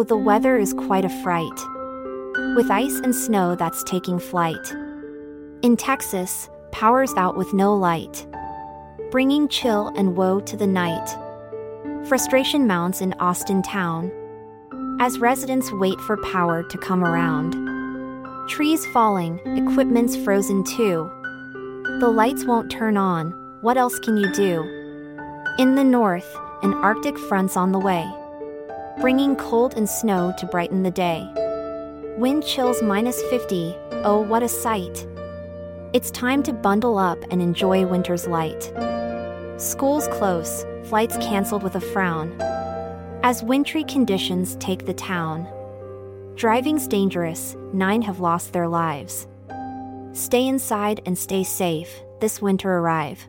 The weather is quite a fright. With ice and snow that's taking flight. In Texas, power's out with no light. Bringing chill and woe to the night. Frustration mounts in Austin town. As residents wait for power to come around. Trees falling, equipment's frozen too. The lights won't turn on, what else can you do? In the north, an Arctic front's on the way, bringing cold and snow to brighten the day. Wind chills minus 50, oh, what a sight! It's time to bundle up and enjoy winter's light. School's close, flights canceled with a frown. As wintry conditions take the town. Driving's dangerous, nine have lost their lives. Stay inside and stay safe, this winter arrive.